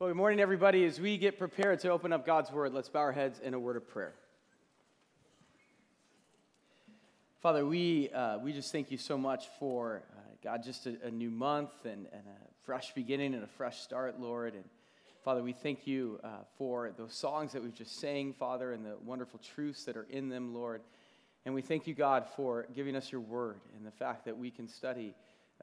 Well, good morning, everybody. As we get prepared to open up God's Word, let's bow our heads in a word of prayer. Father, we, uh, we just thank you so much for, uh, God, just a, a, new month and, and, a fresh beginning and a fresh start, Lord. And Father, we thank you uh, for those songs that we've just sang, Father, and the wonderful truths that are in them, Lord. And we thank you, God, for giving us your word and the fact that we can study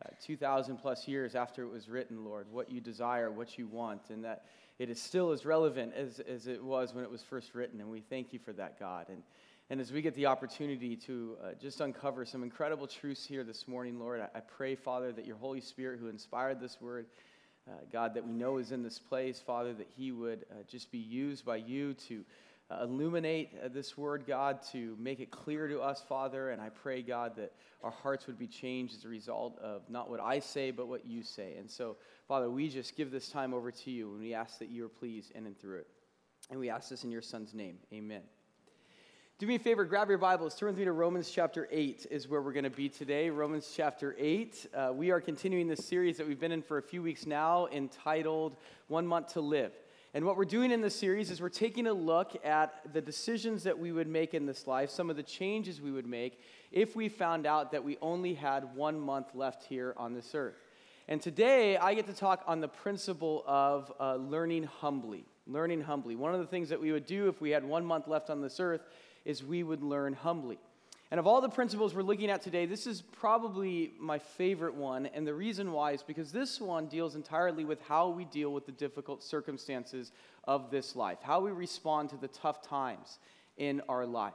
uh, 2,000 plus years after it was written, Lord, what you desire, what you want, and that it is still as relevant as, as it was when it was first written. And we thank you for that, God. And, and as we get the opportunity to uh, just uncover some incredible truths here this morning, Lord, I, I, pray, Father, that your Holy Spirit who inspired this word, uh, God, that we know is in this place, Father, that he would uh, just be used by you to uh, illuminate uh, this word, God, to make it clear to us, Father. And I pray, God, that our hearts would be changed as a result of not what I say, but what you say. And so, Father, we just give this time over to you, and we ask that you are pleased in and through it. And we ask this in your Son's name. Amen. Do me a favor, grab your Bibles, turn with me to Romans chapter 8, is where we're going to be today. Romans chapter 8. Uh, we are continuing this series that we've been in for a few weeks now entitled One Month to Live. And what we're doing in this series is we're taking a look at the decisions that we would make in this life, some of the changes we would make if we found out that we only had one month left here on this earth. And today I get to talk on the principle of uh, learning humbly. Learning humbly. One of the things that we would do if we had one month left on this earth is we would learn humbly. And of all the principles we're looking at today, this is probably my favorite one. And the reason why is because this one deals entirely with how we deal with the difficult circumstances of this life, how we respond to the tough times in our life.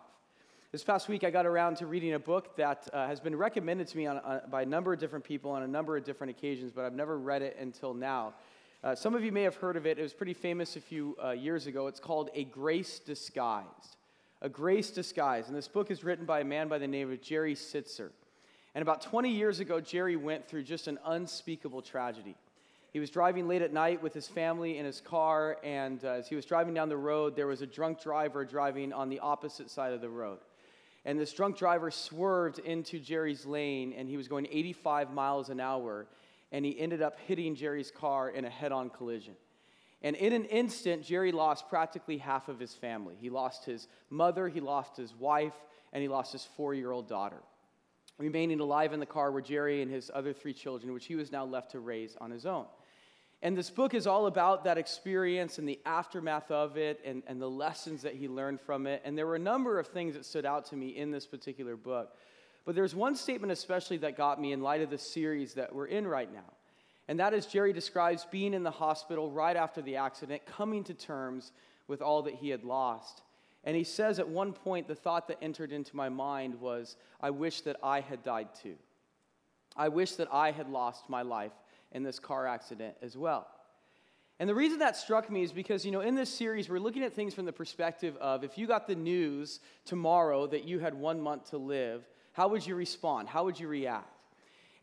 This past week, I got around to reading a book that uh, has been recommended to me on, uh, by a number of different people on a number of different occasions, but I've never read it until now. Uh, some of you may have heard of it. It was pretty famous a few uh, years ago. It's called A Grace Disguised. A Grace Disguise. And this book is written by a man by the name of Jerry Sittser. And about 20 years ago, Jerry went through just an unspeakable tragedy. He was driving late at night with his family in his car, and uh, as he was driving down the road, there was a drunk driver driving on the opposite side of the road. And this drunk driver swerved into Jerry's lane, and he was going 85 miles an hour, and he ended up hitting Jerry's car in a head on collision. And in an instant, Jerry lost practically half of his family. He lost his mother, he lost his wife, and he lost his four year old daughter. Remaining alive in the car were Jerry and his other three children, which he was now left to raise on his own. And this book is all about that experience and the aftermath of it and, and the lessons that he learned from it. And there were a number of things that stood out to me in this particular book. But there's one statement especially that got me in light of the series that we're in right now. And that is, Jerry describes being in the hospital right after the accident, coming to terms with all that he had lost. And he says at one point, the thought that entered into my mind was, I wish that I had died too. I wish that I had lost my life in this car accident as well. And the reason that struck me is because, you know, in this series, we're looking at things from the perspective of if you got the news tomorrow that you had one month to live, how would you respond? How would you react?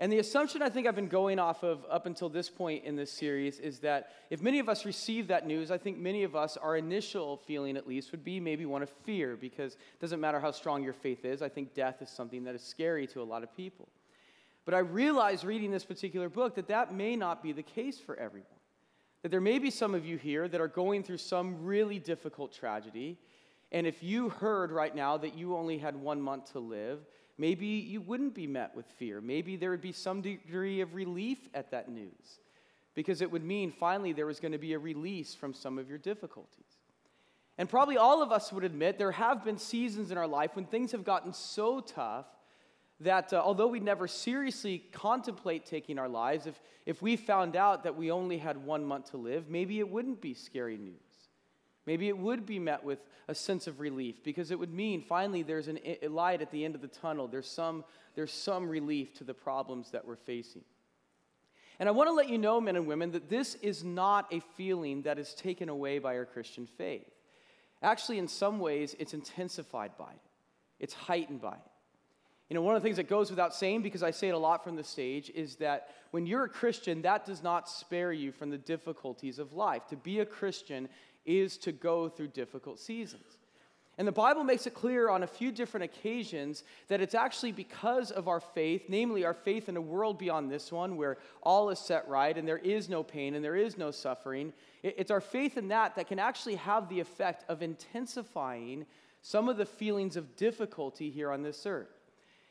And the assumption I think I've been going off of up until this point in this series is that if many of us receive that news, I think many of us, our initial feeling at least, would be maybe one of fear because it doesn't matter how strong your faith is. I think death is something that is scary to a lot of people. But I realized reading this particular book that that may not be the case for everyone. That there may be some of you here that are going through some really difficult tragedy. And if you heard right now that you only had one month to live, Maybe you wouldn't be met with fear. Maybe there would be some degree of relief at that news because it would mean finally there was going to be a release from some of your difficulties. And probably all of us would admit there have been seasons in our life when things have gotten so tough that uh, although we never seriously contemplate taking our lives, if, if we found out that we only had one month to live, maybe it wouldn't be scary news. Maybe it would be met with a sense of relief because it would mean finally there's an, a light at the end of the tunnel. There's some, there's some relief to the problems that we're facing. And I want to let you know, men and women, that this is not a feeling that is taken away by our Christian faith. Actually, in some ways, it's intensified by it, it's heightened by it. You know, one of the things that goes without saying, because I say it a lot from the stage, is that when you're a Christian, that does not spare you from the difficulties of life. To be a Christian is to go through difficult seasons. And the Bible makes it clear on a few different occasions that it's actually because of our faith, namely our faith in a world beyond this one where all is set right and there is no pain and there is no suffering. It's our faith in that that can actually have the effect of intensifying some of the feelings of difficulty here on this earth.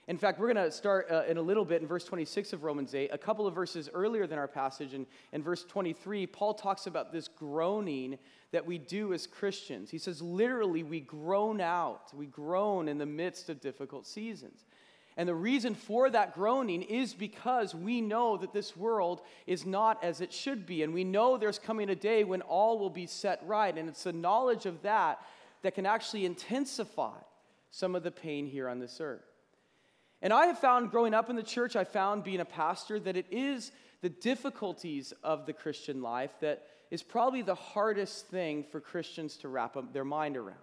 In fact, we're going to start uh, in a little bit in verse 26 of Romans 8. A couple of verses earlier than our passage, in, in verse 23, Paul talks about this groaning that we do as Christians. He says, literally, we groan out, we groan in the midst of difficult seasons. And the reason for that groaning is because we know that this world is not as it should be. And we know there's coming a day when all will be set right. And it's the knowledge of that that can actually intensify some of the pain here on this earth. And I have found growing up in the church, I found being a pastor that it is the difficulties of the Christian life that is probably the hardest thing for Christians to wrap up their mind around.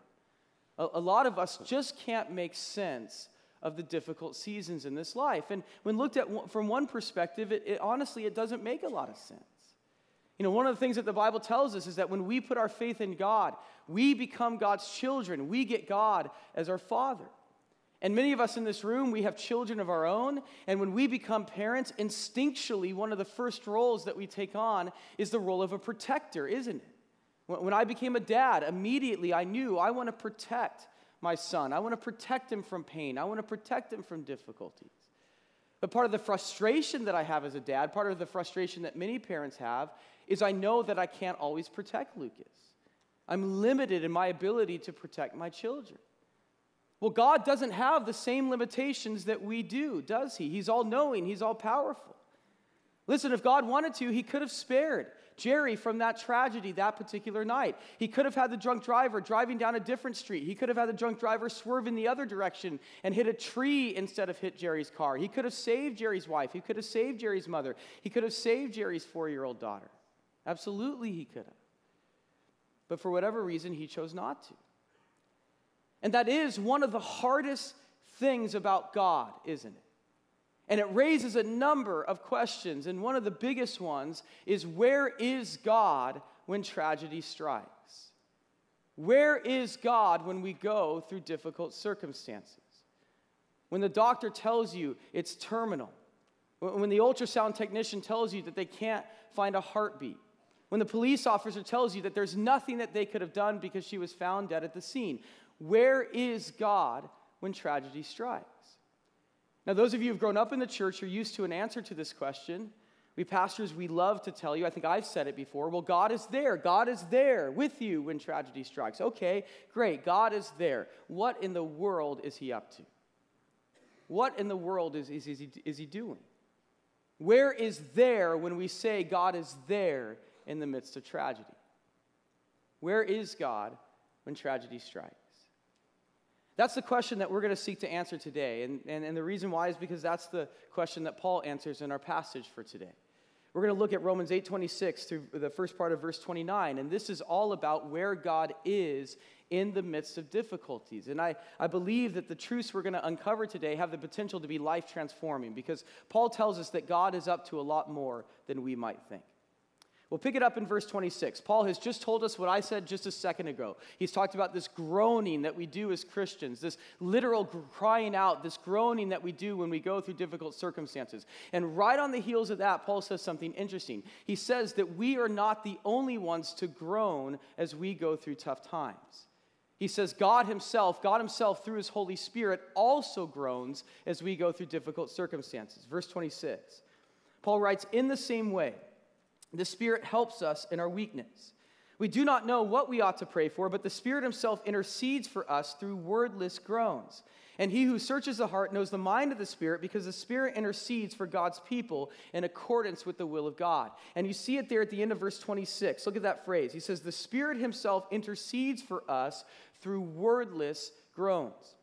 A, a lot of us just can't make sense of the difficult seasons in this life. And when looked at from one perspective, it, it, honestly, it doesn't make a lot of sense. You know, one of the things that the Bible tells us is that when we put our faith in God, we become God's children. We get God as our Father. And many of us in this room, we have children of our own. And when we become parents, instinctually, one of the first roles that we take on is the role of a protector, isn't it? When I became a dad, immediately I knew I want to protect my son. I want to protect him from pain. I want to protect him from difficulties. But part of the frustration that I have as a dad, part of the frustration that many parents have, is I know that I can't always protect Lucas. I'm limited in my ability to protect my children. Well, God doesn't have the same limitations that we do, does He? He's all knowing, He's all powerful. Listen, if God wanted to, He could have spared Jerry from that tragedy that particular night. He could have had the drunk driver driving down a different street. He could have had the drunk driver swerve in the other direction and hit a tree instead of hit Jerry's car. He could have saved Jerry's wife. He could have saved Jerry's mother. He could have saved Jerry's four year old daughter. Absolutely, he could have. But for whatever reason, he chose not to. And that is one of the hardest things about God, isn't it? And it raises a number of questions. And one of the biggest ones is where is God when tragedy strikes? Where is God when we go through difficult circumstances? When the doctor tells you it's terminal, when the ultrasound technician tells you that they can't find a heartbeat, when the police officer tells you that there's nothing that they could have done because she was found dead at the scene, where is God when tragedy strikes? Now, those of you who've grown up in the church are used to an answer to this question. We pastors, we love to tell you, I think I've said it before, well, God is there. God is there with you when tragedy strikes. Okay, great. God is there. What in the world is he up to? What in the world is, is, is, he, is he doing? Where is there when we say God is there in the midst of tragedy? Where is God when tragedy strikes? That's the question that we're going to seek to answer today. And, and, and the reason why is because that's the question that Paul answers in our passage for today. We're going to look at Romans 8:26 through the first part of verse 29, and this is all about where God is in the midst of difficulties. And I, I believe that the truths we're going to uncover today have the potential to be life transforming because Paul tells us that God is up to a lot more than we might think. We'll pick it up in verse 26. Paul has just told us what I said just a second ago. He's talked about this groaning that we do as Christians, this literal crying out, this groaning that we do when we go through difficult circumstances. And right on the heels of that, Paul says something interesting. He says that we are not the only ones to groan as we go through tough times. He says God Himself, God Himself through His Holy Spirit, also groans as we go through difficult circumstances. Verse 26. Paul writes, In the same way, the Spirit helps us in our weakness. We do not know what we ought to pray for, but the Spirit Himself intercedes for us through wordless groans. And he who searches the heart knows the mind of the Spirit because the Spirit intercedes for God's people in accordance with the will of God. And you see it there at the end of verse 26. Look at that phrase. He says, The Spirit Himself intercedes for us through wordless groans.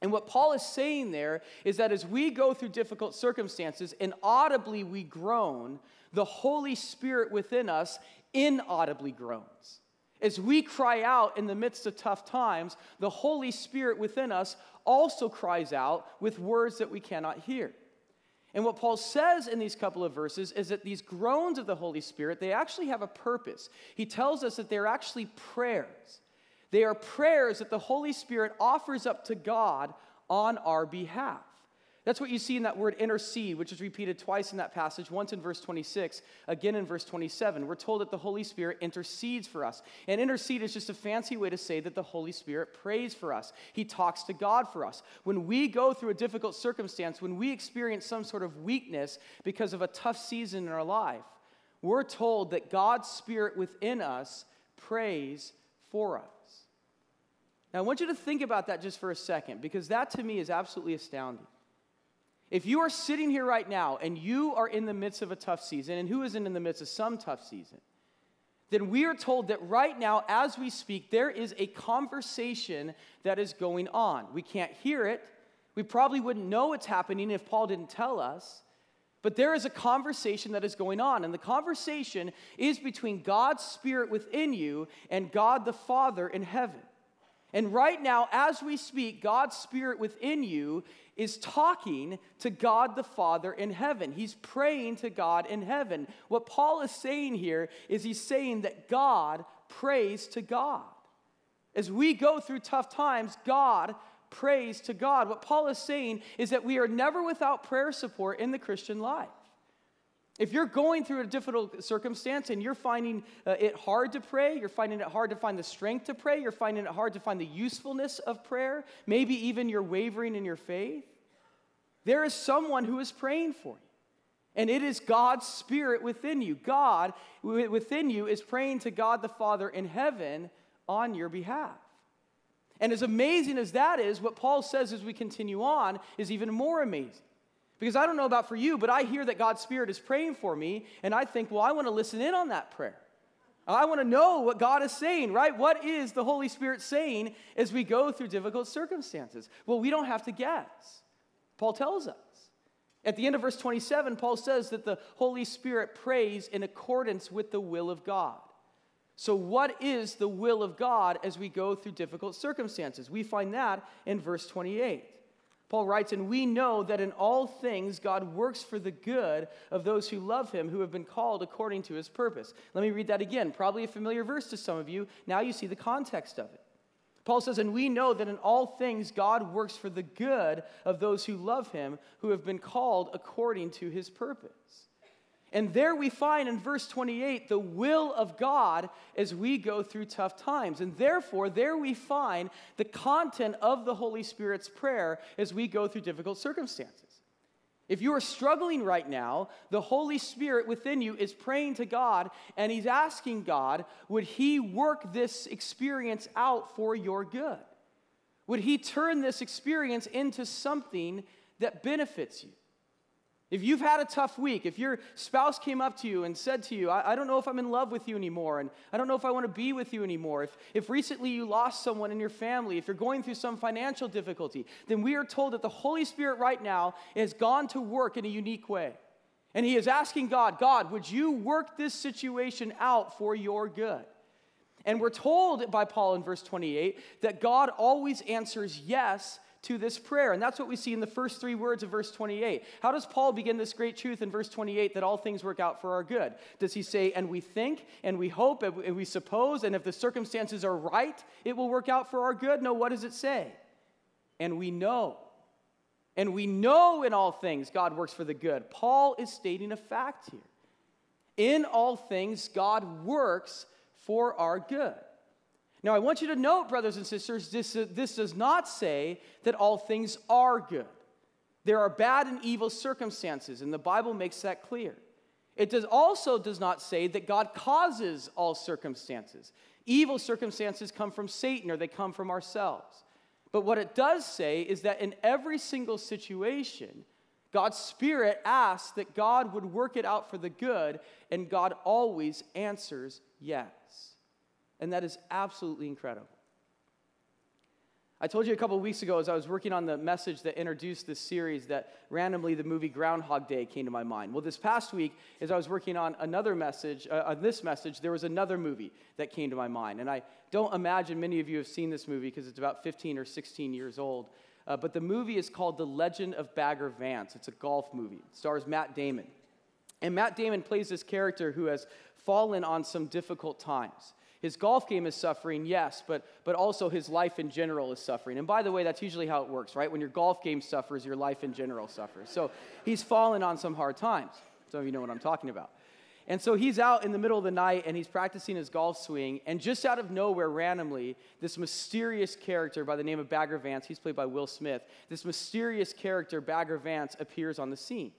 And what Paul is saying there is that as we go through difficult circumstances and audibly we groan, the Holy Spirit within us inaudibly groans. As we cry out in the midst of tough times, the Holy Spirit within us also cries out with words that we cannot hear. And what Paul says in these couple of verses is that these groans of the Holy Spirit, they actually have a purpose. He tells us that they're actually prayers. They are prayers that the Holy Spirit offers up to God on our behalf. That's what you see in that word intercede, which is repeated twice in that passage, once in verse 26, again in verse 27. We're told that the Holy Spirit intercedes for us. And intercede is just a fancy way to say that the Holy Spirit prays for us. He talks to God for us. When we go through a difficult circumstance, when we experience some sort of weakness because of a tough season in our life, we're told that God's Spirit within us prays for us. Now, I want you to think about that just for a second, because that to me is absolutely astounding. If you are sitting here right now and you are in the midst of a tough season, and who isn't in the midst of some tough season, then we are told that right now, as we speak, there is a conversation that is going on. We can't hear it. We probably wouldn't know it's happening if Paul didn't tell us. But there is a conversation that is going on, and the conversation is between God's Spirit within you and God the Father in heaven. And right now, as we speak, God's Spirit within you is talking to God the Father in heaven. He's praying to God in heaven. What Paul is saying here is he's saying that God prays to God. As we go through tough times, God prays to God. What Paul is saying is that we are never without prayer support in the Christian life. If you're going through a difficult circumstance and you're finding uh, it hard to pray, you're finding it hard to find the strength to pray, you're finding it hard to find the usefulness of prayer, maybe even you're wavering in your faith, there is someone who is praying for you. And it is God's Spirit within you. God within you is praying to God the Father in heaven on your behalf. And as amazing as that is, what Paul says as we continue on is even more amazing. Because I don't know about for you, but I hear that God's Spirit is praying for me, and I think, well, I want to listen in on that prayer. I want to know what God is saying, right? What is the Holy Spirit saying as we go through difficult circumstances? Well, we don't have to guess. Paul tells us. At the end of verse 27, Paul says that the Holy Spirit prays in accordance with the will of God. So, what is the will of God as we go through difficult circumstances? We find that in verse 28. Paul writes, And we know that in all things God works for the good of those who love him, who have been called according to his purpose. Let me read that again. Probably a familiar verse to some of you. Now you see the context of it. Paul says, And we know that in all things God works for the good of those who love him, who have been called according to his purpose. And there we find in verse 28 the will of God as we go through tough times. And therefore, there we find the content of the Holy Spirit's prayer as we go through difficult circumstances. If you are struggling right now, the Holy Spirit within you is praying to God and He's asking God, would He work this experience out for your good? Would He turn this experience into something that benefits you? If you've had a tough week, if your spouse came up to you and said to you, I, I, don't know if I'm in love with you anymore, and I don't know if I want to be with you anymore, if, if recently you lost someone in your family, if you're going through some financial difficulty, then we are told that the Holy Spirit right now has gone to work in a unique way. And He is asking God, God, would you work this situation out for your good? And we're told by Paul in verse 28 that God always answers yes to this prayer. And that's what we see in the first three words of verse 28. How does Paul begin this great truth in verse 28 that all things work out for our good? Does he say, and we think, and we hope, and we suppose, and if the circumstances are right, it will work out for our good? No, what does it say? And we know. And we know in all things God works for the good. Paul is stating a fact here. In all things, God works for our good. Now, I want you to note, brothers and sisters, this, uh, this does not say that all things are good. There are bad and evil circumstances, and the Bible makes that clear. It does also does not say that God causes all circumstances. Evil circumstances come from Satan or they come from ourselves. But what it does say is that in every single situation, God's Spirit asks that God would work it out for the good, and God always answers yes. And that is absolutely incredible. I told you a couple weeks ago as I was working on the message that introduced this series that randomly the movie Groundhog Day came to my mind. Well, this past week, as I was working on another message, uh, on this message, there was another movie that came to my mind. And I don't imagine many of you have seen this movie because it's about 15 or 16 years old. Uh, but the movie is called The Legend of Bagger Vance. It's a golf movie. It stars Matt Damon. And Matt Damon plays this character who has fallen on some difficult times. His golf game is suffering, yes, but, but also his life in general is suffering. And by the way, that's usually how it works, right? When your golf game suffers, your life in general suffers. So he's fallen on some hard times. Some of you know what I'm talking about. And so he's out in the middle of the night and he's practicing his golf swing. And just out of nowhere, randomly, this mysterious character by the name of Bagger Vance, he's played by Will Smith, this mysterious character, Bagger Vance, appears on the scene.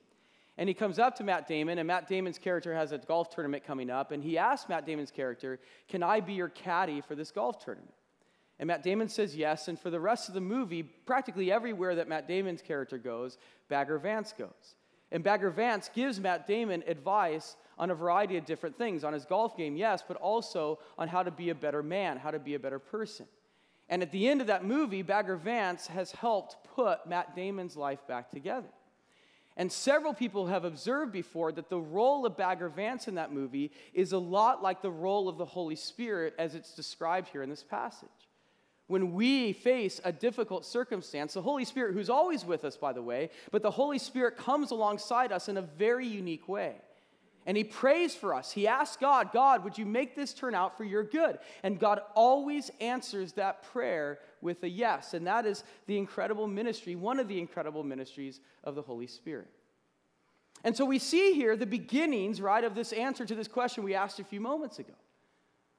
And he comes up to Matt Damon, and Matt Damon's character has a golf tournament coming up, and he asks Matt Damon's character, Can I be your caddy for this golf tournament? And Matt Damon says yes, and for the rest of the movie, practically everywhere that Matt Damon's character goes, Bagger Vance goes. And Bagger Vance gives Matt Damon advice on a variety of different things on his golf game, yes, but also on how to be a better man, how to be a better person. And at the end of that movie, Bagger Vance has helped put Matt Damon's life back together. And several people have observed before that the role of Bagger Vance in that movie is a lot like the role of the Holy Spirit as it's described here in this passage. When we face a difficult circumstance, the Holy Spirit, who's always with us, by the way, but the Holy Spirit comes alongside us in a very unique way. And he prays for us. He asks God, God, would you make this turn out for your good? And God always answers that prayer with a yes. And that is the incredible ministry, one of the incredible ministries of the Holy Spirit. And so we see here the beginnings, right, of this answer to this question we asked a few moments ago.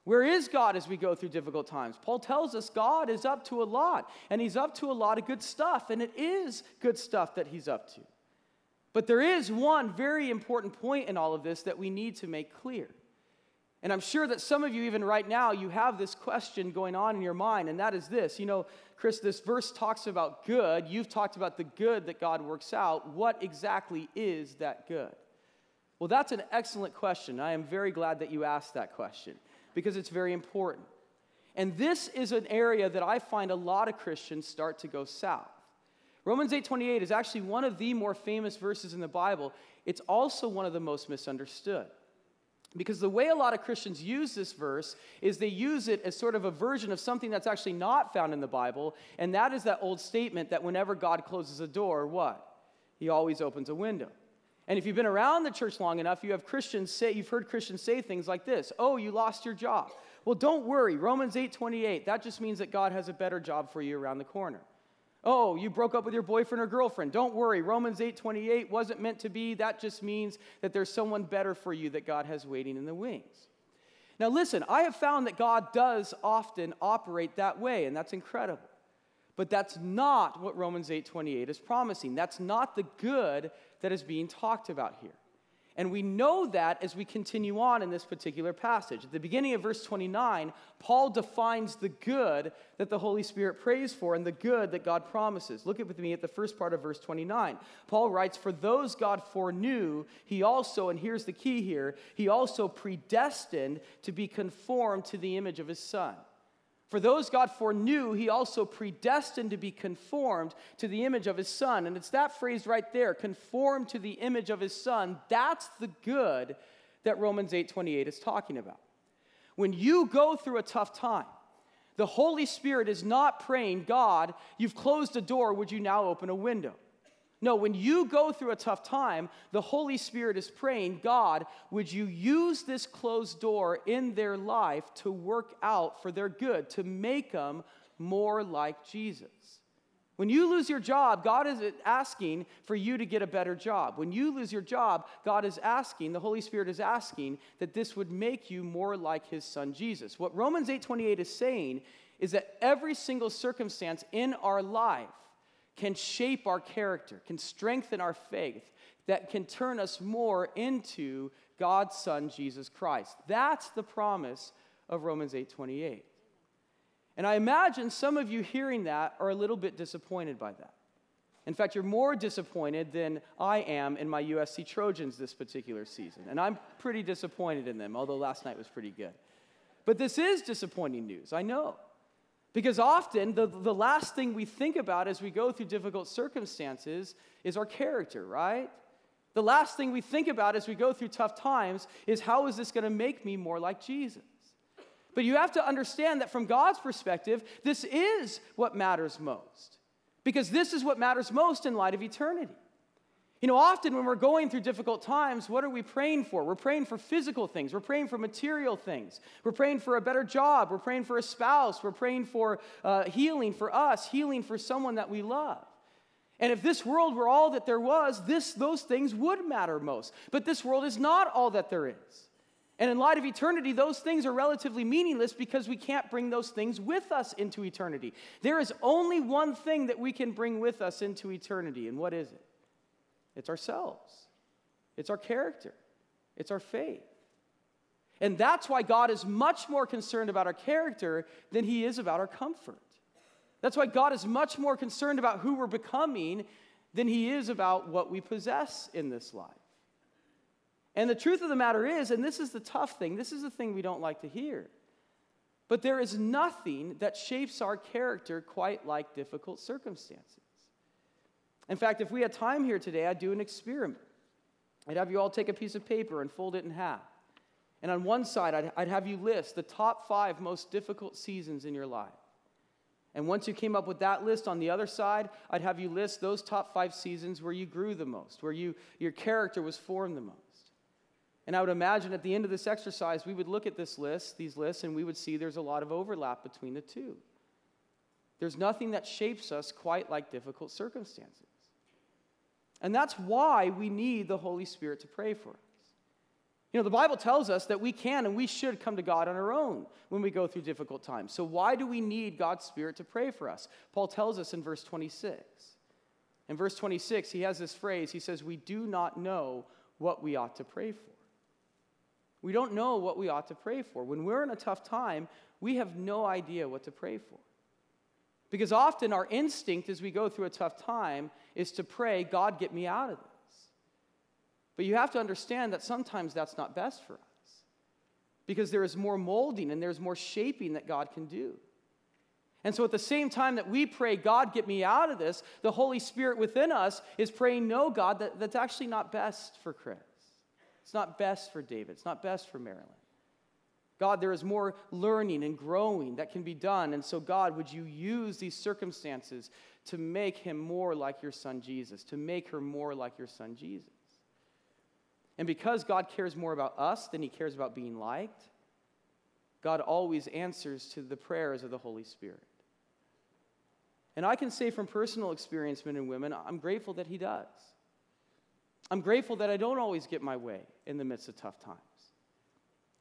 Where is God as we go through difficult times? Paul tells us God is up to a lot, and he's up to a lot of good stuff, and it is good stuff that he's up to. But there is one very important point in all of this that we need to make clear. And I'm sure that some of you, even right now, you have this question going on in your mind, and that is this. You know, Chris, this verse talks about good. You've talked about the good that God works out. What exactly is that good? Well, that's an excellent question. I am very glad that you asked that question because it's very important. And this is an area that I find a lot of Christians start to go south. Romans 8:28 is actually one of the more famous verses in the Bible. It's also one of the most misunderstood. Because the way a lot of Christians use this verse is they use it as sort of a version of something that's actually not found in the Bible, and that is that old statement that whenever God closes a door, what? He always opens a window. And if you've been around the church long enough, you have Christians say, you've heard Christians say things like this, "Oh, you lost your job." Well, don't worry. Romans 8:28, that just means that God has a better job for you around the corner. Oh, you broke up with your boyfriend or girlfriend. Don't worry. Romans 8:28 wasn't meant to be. That just means that there's someone better for you that God has waiting in the wings. Now listen, I have found that God does often operate that way and that's incredible. But that's not what Romans 8:28 is promising. That's not the good that is being talked about here. And we know that as we continue on in this particular passage. At the beginning of verse 29, Paul defines the good that the Holy Spirit prays for and the good that God promises. Look at with me at the first part of verse 29. Paul writes, For those God foreknew, he also, and here's the key here, he also predestined to be conformed to the image of his son. For those God foreknew, he also predestined to be conformed to the image of his son. And it's that phrase right there, conformed to the image of his son. That's the good that Romans 8:28 is talking about. When you go through a tough time, the Holy Spirit is not praying, God, you've closed a door, would you now open a window? No, when you go through a tough time, the Holy Spirit is praying, God, would you use this closed door in their life to work out for their good, to make them more like Jesus? When you lose your job, God is asking for you to get a better job. When you lose your job, God is asking, the Holy Spirit is asking that this would make you more like his son Jesus. What Romans 8:28 is saying is that every single circumstance in our life can shape our character, can strengthen our faith, that can turn us more into God's Son, Jesus Christ. That's the promise of Romans 8:28. And I imagine some of you hearing that are a little bit disappointed by that. In fact, you're more disappointed than I am in my USC Trojans this particular season. And I'm pretty disappointed in them, although last night was pretty good. But this is disappointing news, I know. Because often the, the last thing we think about as we go through difficult circumstances is our character, right? The last thing we think about as we go through tough times is how is this going to make me more like Jesus? But you have to understand that from God's perspective, this is what matters most. Because this is what matters most in light of eternity. You know, often when we're going through difficult times, what are we praying for? We're praying for physical things. We're praying for material things. We're praying for a better job. We're praying for a spouse. We're praying for uh, healing for us, healing for someone that we love. And if this world were all that there was, this, those things would matter most. But this world is not all that there is. And in light of eternity, those things are relatively meaningless because we can't bring those things with us into eternity. There is only one thing that we can bring with us into eternity, and what is it? It's ourselves, it's our character, it's our faith. And that's why God is much more concerned about our character than he is about our comfort. That's why God is much more concerned about who we're becoming than he is about what we possess in this life. And the truth of the matter is, and this is the tough thing, this is the thing we don't like to hear, but there is nothing that shapes our character quite like difficult circumstances. In fact, if we had time here today, I'd do an experiment. I'd have you all take a piece of paper and fold it in half. And on one side, I'd, I'd have you list the top five most difficult seasons in your life. And once you came up with that list on the other side, I'd have you list those top five seasons where you grew the most, where you, your character was formed the most. And I would imagine at the end of this exercise, we would look at this list, these lists, and we would see there's a lot of overlap between the two. There's nothing that shapes us quite like difficult circumstances. And that's why we need the Holy Spirit to pray for us. You know, the Bible tells us that we can and we should come to God on our own when we go through difficult times. So, why do we need God's Spirit to pray for us? Paul tells us in verse 26. In verse 26, he has this phrase he says, We do not know what we ought to pray for. We don't know what we ought to pray for. When we're in a tough time, we have no idea what to pray for. Because often our instinct as we go through a tough time is to pray, God, get me out of this. But you have to understand that sometimes that's not best for us. Because there is more molding and there's more shaping that God can do. And so at the same time that we pray, God, get me out of this, the Holy Spirit within us is praying, no, God, that, that's actually not best for Chris. It's not best for David. It's not best for Marilyn. God, there is more learning and growing that can be done. And so, God, would you use these circumstances to make him more like your son Jesus, to make her more like your son Jesus? And because God cares more about us than he cares about being liked, God always answers to the prayers of the Holy Spirit. And I can say from personal experience, men and women, I'm grateful that he does. I'm grateful that I don't always get my way in the midst of tough times.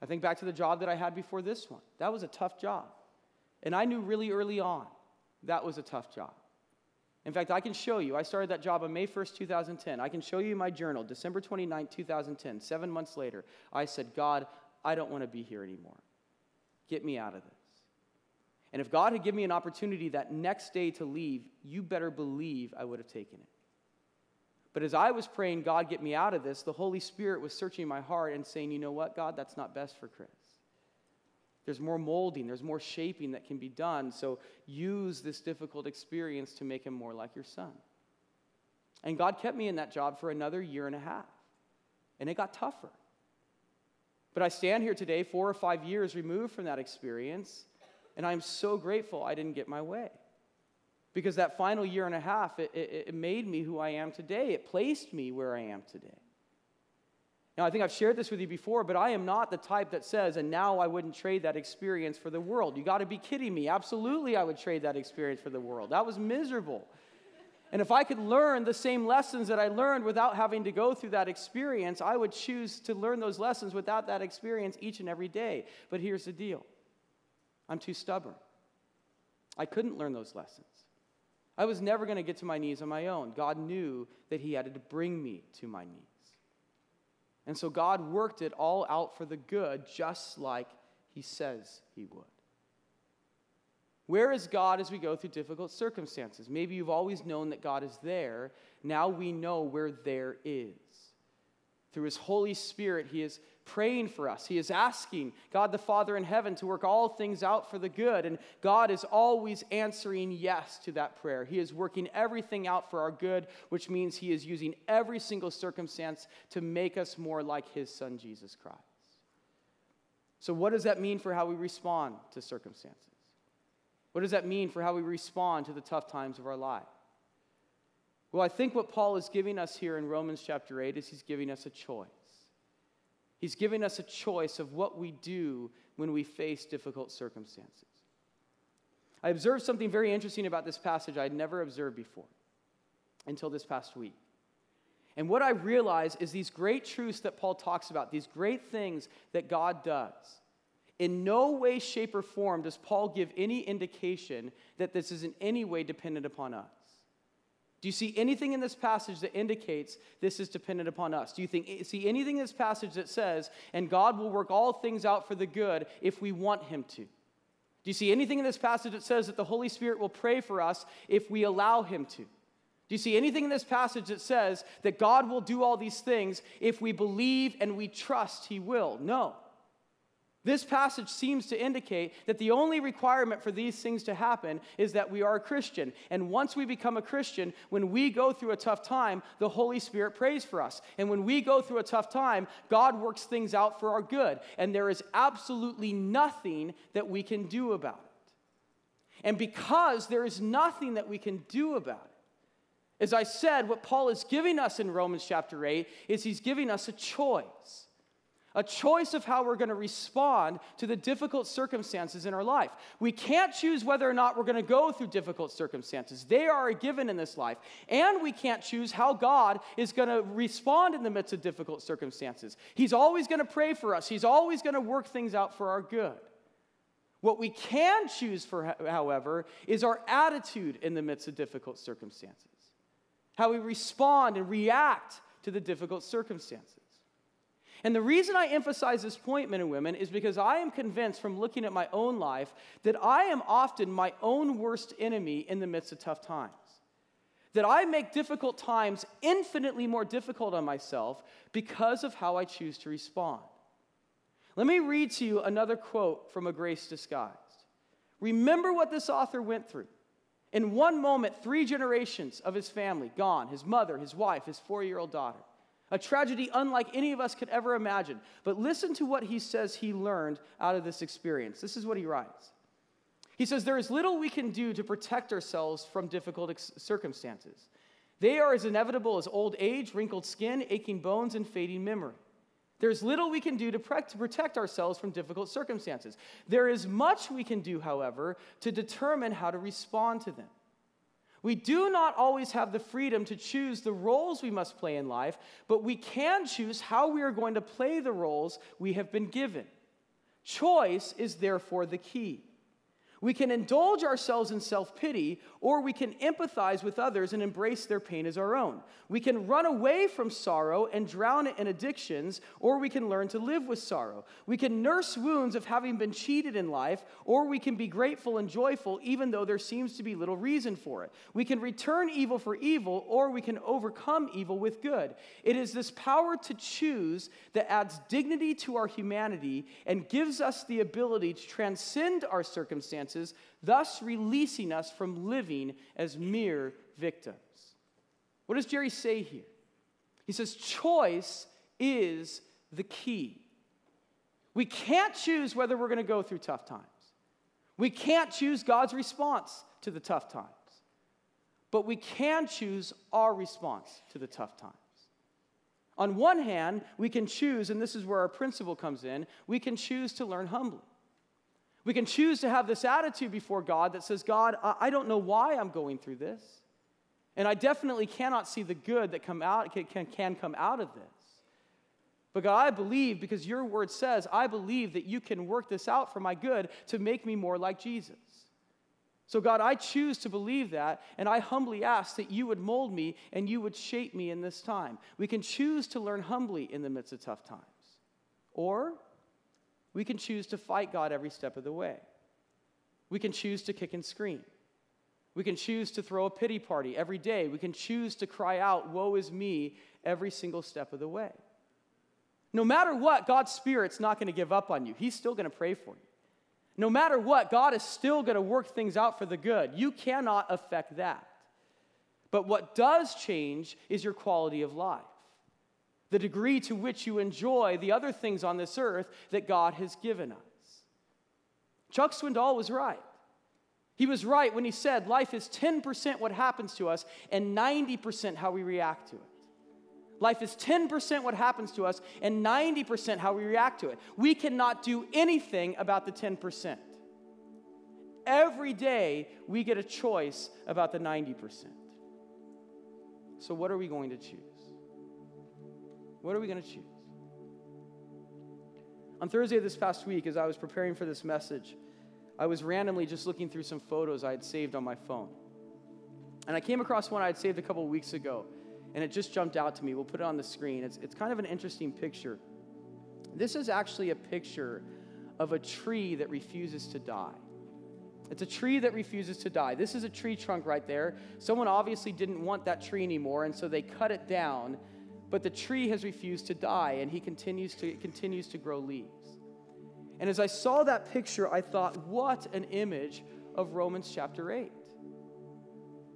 I think back to the job that I had before this one. That was a tough job. And I knew really early on that was a tough job. In fact, I can show you. I started that job on May 1st, 2010. I can show you my journal, December 29, 2010. Seven months later, I said, God, I don't want to be here anymore. Get me out of this. And if God had given me an opportunity that next day to leave, you better believe I would have taken it. But as I was praying, God, get me out of this, the Holy Spirit was searching my heart and saying, you know what, God, that's not best for Chris. There's more molding, there's more shaping that can be done. So use this difficult experience to make him more like your son. And God kept me in that job for another year and a half. And it got tougher. But I stand here today, four or five years removed from that experience, and I'm so grateful I didn't get my way. Because that final year and a half, it, it, it, made me who I am today. It placed me where I am today. Now, I think I've shared this with you before, but I am not the type that says, and now I wouldn't trade that experience for the world. You got to be kidding me. Absolutely, I would trade that experience for the world. That was miserable. And if I could learn the same lessons that I learned without having to go through that experience, I would choose to learn those lessons without that experience each and every day. But here's the deal I'm too stubborn. I couldn't learn those lessons. I was never going to get to my knees on my own. God knew that He had to bring me to my knees. And so God worked it all out for the good, just like He says He would. Where is God as we go through difficult circumstances? Maybe you've always known that God is there. Now we know where there is. Through His Holy Spirit, He is praying for us. He is asking God the Father in heaven to work all things out for the good. And God is always answering yes to that prayer. He is working everything out for our good, which means He is using every single circumstance to make us more like His Son, Jesus Christ. So, what does that mean for how we respond to circumstances? What does that mean for how we respond to the tough times of our life? Well, I think what Paul is giving us here in Romans chapter 8 is he's giving us a choice. He's giving us a choice of what we do when we face difficult circumstances. I observed something very interesting about this passage I'd never observed before until this past week. And what I realize is these great truths that Paul talks about, these great things that God does. In no way, shape, or form does Paul give any indication that this is in any way dependent upon us. Do you see anything in this passage that indicates this is dependent upon us? Do you think, see anything in this passage that says, and God will work all things out for the good if we want Him to? Do you see anything in this passage that says that the Holy Spirit will pray for us if we allow Him to? Do you see anything in this passage that says that God will do all these things if we believe and we trust He will? No. This passage seems to indicate that the only requirement for these things to happen is that we are a Christian. And once we become a Christian, when we go through a tough time, the Holy Spirit prays for us. And when we go through a tough time, God works things out for our good. And there is absolutely nothing that we can do about it. And because there is nothing that we can do about it, as I said, what Paul is giving us in Romans chapter 8 is he's giving us a choice a choice of how we're going to respond to the difficult circumstances in our life. We can't choose whether or not we're going to go through difficult circumstances, they are a given in this life. And we can't choose how God is going to respond in the midst of difficult circumstances. He's always going to pray for us, He's always going to work things out for our good. What we can choose for, however, is our attitude in the midst of difficult circumstances, how we respond and react to the difficult circumstances. And the reason I emphasize this point, men and women, is because I am convinced from looking at my own life that I am often my own worst enemy in the midst of tough times. That I make difficult times infinitely more difficult on myself because of how I choose to respond. Let me read to you another quote from A Grace Disguised. Remember what this author went through. In one moment, three generations of his family gone his mother, his wife, his four year old daughter a tragedy unlike any of us could ever imagine. But listen to what he says he learned out of this experience. This is what he writes. He says, There is little we can do to protect ourselves from difficult ex- circumstances. They are as inevitable as old age, wrinkled skin, aching bones, and fading memory. There's little we can do to, pre- to protect ourselves from difficult circumstances. There is much we can do, however, to determine how to respond to them. We do not always have the freedom to choose the roles we must play in life, but we can choose how we are going to play the roles we have been given. Choice is therefore the key. We can indulge ourselves in self pity, or we can empathize with others and embrace their pain as our own. We can run away from sorrow and drown it in addictions, or we can learn to live with sorrow. We can nurse wounds of having been cheated in life, or we can be grateful and joyful even though there seems to be little reason for it. We can return evil for evil, or we can overcome evil with good. It is this power to choose that adds dignity to our humanity and gives us the ability to transcend our circumstances circumstances, thus releasing us from living as mere victims. What does Jerry say here? He says, choice is the key. We can't choose whether we're going to go through tough times. We can't choose God's response to the tough times. But we can choose our response to the tough times. On one hand, we can choose, and this is where our principle comes in, we can choose to learn humbly. We can choose to have this attitude before God that says, God, I don't know why I'm going through this. And I definitely cannot see the good that come out, can, can come out of this. But God, I believe because your word says, I believe that you can work this out for my good to make me more like Jesus. So, God, I choose to believe that, and I humbly ask that you would mold me and you would shape me in this time. We can choose to learn humbly in the midst of tough times. Or we can choose to fight God every step of the way. We can choose to kick and scream. We can choose to throw a pity party every day. We can choose to cry out, Woe is me, every single step of the way. No matter what, God's Spirit's not going to give up on you. He's still going to pray for you. No matter what, God is still going to work things out for the good. You cannot affect that. But what does change is your quality of life the degree to which you enjoy the other things on this earth that God has given us. Chuck Swindoll was right. He was right when he said life is 10% what happens to us and 90% how we react to it. Life is 10% what happens to us and 90% how we react to it. We cannot do anything about the 10%. Every day, we get a choice about the 90%. So, what are we going to choose? What are we going to choose? On Thursday of this past week, as I was preparing for this message, I was randomly just looking through some photos I had saved on my phone. And I came across one I had saved a couple weeks ago, and it just jumped out to me. We'll put it on the screen. It's, it's kind of an interesting picture. This is actually a picture of a tree that refuses to die. It's a tree that refuses to die. This is a tree trunk right there. Someone obviously didn't want that tree anymore, and so they cut it down, but the tree has refused to die, and he continues to, continues to grow leaves. And as I saw that picture, I thought, what an image of Romans chapter 8.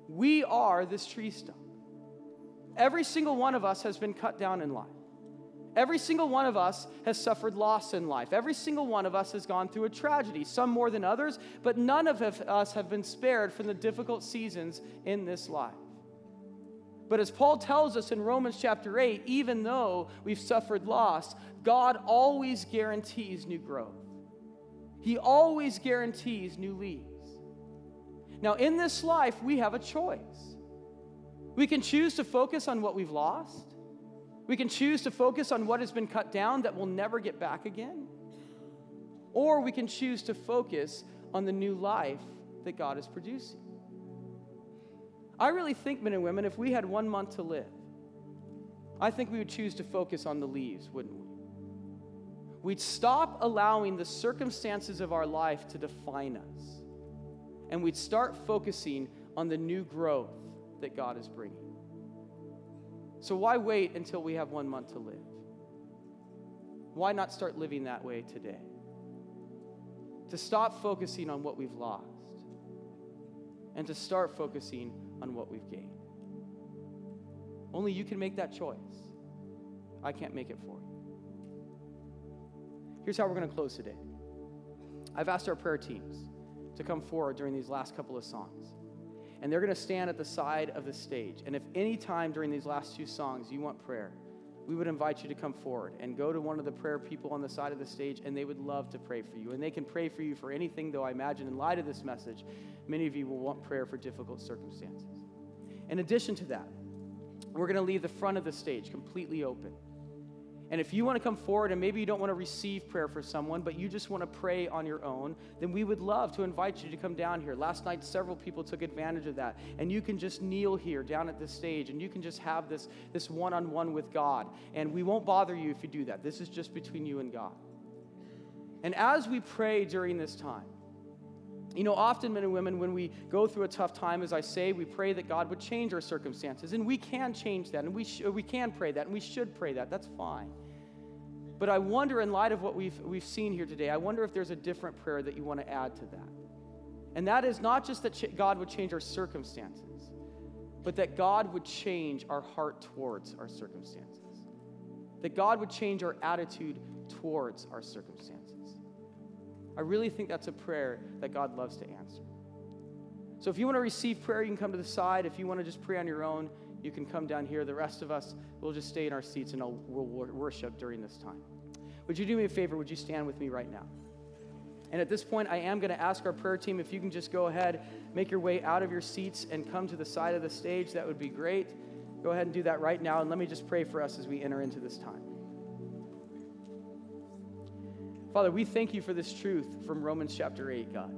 We are this tree stump. Every single one of us has been cut down in life. Every single one of us has suffered loss in life. Every single one of us has gone through a tragedy, some more than others, but none of us have been spared from the difficult seasons in this life. But as Paul tells us in Romans chapter 8, even though we've suffered loss, God always guarantees new growth. He always guarantees new leaves. Now, in this life, we have a choice. We can choose to focus on what we've lost we can choose to focus on what has been cut down that will never get back again. Or we can choose to focus on the new life that God is producing. I really think, men and women, if we had one month to live, I think we would choose to focus on the leaves, wouldn't we? We'd stop allowing the circumstances of our life to define us, and we'd start focusing on the new growth that God is bringing. So why wait until we have one month to live? Why not start living that way today? To stop focusing on what we've lost and to start focusing on what we've gained. Only you can make that choice. I can't make it for you. Here's how we're going to close today. I've asked our prayer teams to come forward during these last couple of songs and they're going to stand at the side of the stage. And if any time during these last two songs you want prayer, we would invite you to come forward and go to one of the prayer people on the side of the stage, and they would love to pray for you. And they can pray for you for anything, though I imagine in light of this message, many of you will want prayer for difficult circumstances. In addition to that, we're going to leave the front of the stage completely open. And if you want to come forward and maybe you don't want to receive prayer for someone, but you just want to pray on your own, then we would love to invite you to come down here. Last night, several people took advantage of that. And you can just kneel here down at this stage and you can just have this, one on one with God. And we won't bother you if you do that. This is just between you and God. And as we pray during this time, you know, often men and women, when we go through a tough time, as I say, we pray that God would change our circumstances. And we can change that, and we, sh- we can pray that, and we should pray that. That's fine. But I wonder, in light of what we've, we've seen here today, I wonder if there's a different prayer that you want to add to that. And that is not just that ch- God would change our circumstances, but that God would change our heart towards our circumstances. That God would change our attitude towards our circumstances. I really think that's a prayer that God loves to answer. So if you want to receive prayer, you can come to the side. If you want to just pray on your own, you can come down here. The rest of us will just stay in our seats and we'll worship during this time. Would you do me a favor? Would you stand with me right now? And at this point, I am going to ask our prayer team if you can just go ahead, make your way out of your seats and come to the side of the stage. That would be great. Go ahead and do that right now. And let me just pray for us as we enter into this time. Father, we thank you for this truth from Romans chapter 8, God.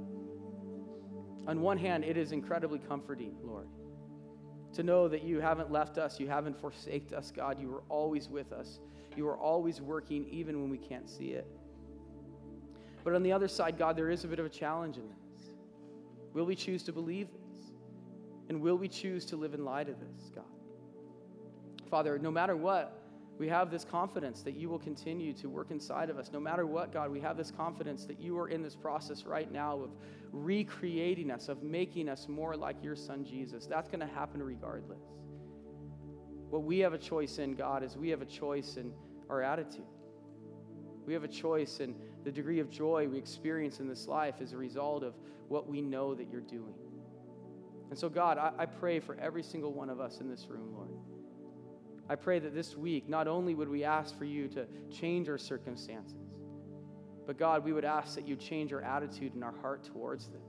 On one hand, it is incredibly comforting, Lord, to know that you haven't left us, you haven't forsaken us, God. You are always with us. You are always working, even when we can't see it. But on the other side, God, there is a bit of a challenge in this. Will we choose to believe this? And will we choose to live in light of this, God? Father, no matter what, we have this confidence that you will continue to work inside of us. No matter what, God, we have this confidence that you are in this process right now of recreating us, of making us more like your son Jesus. That's going to happen regardless. What we have a choice in, God, is we have a choice in our attitude. We have a choice in the degree of joy we experience in this life as a result of what we know that you're doing. And so, God, I, I pray for every single one of us in this room, Lord. I pray that this week, not only would we ask for you to change our circumstances, but God, we would ask that you change our attitude and our heart towards them.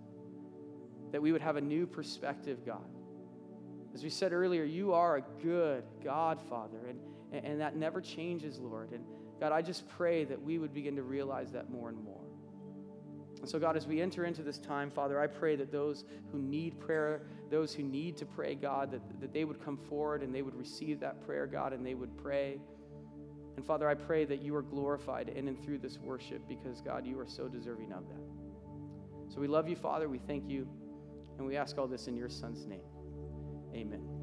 That we would have a new perspective, God. As we said earlier, you are a good God, Father, and, and that never changes, Lord. And God, I just pray that we would begin to realize that more and more. And so, God, as we enter into this time, Father, I pray that those who need prayer, those who need to pray, God, that, that they would come forward and they would receive that prayer, God, and they would pray. And Father, I pray that you are glorified in and through this worship because, God, you are so deserving of that. So we love you, Father. We thank you. And we ask all this in your Son's name. Amen.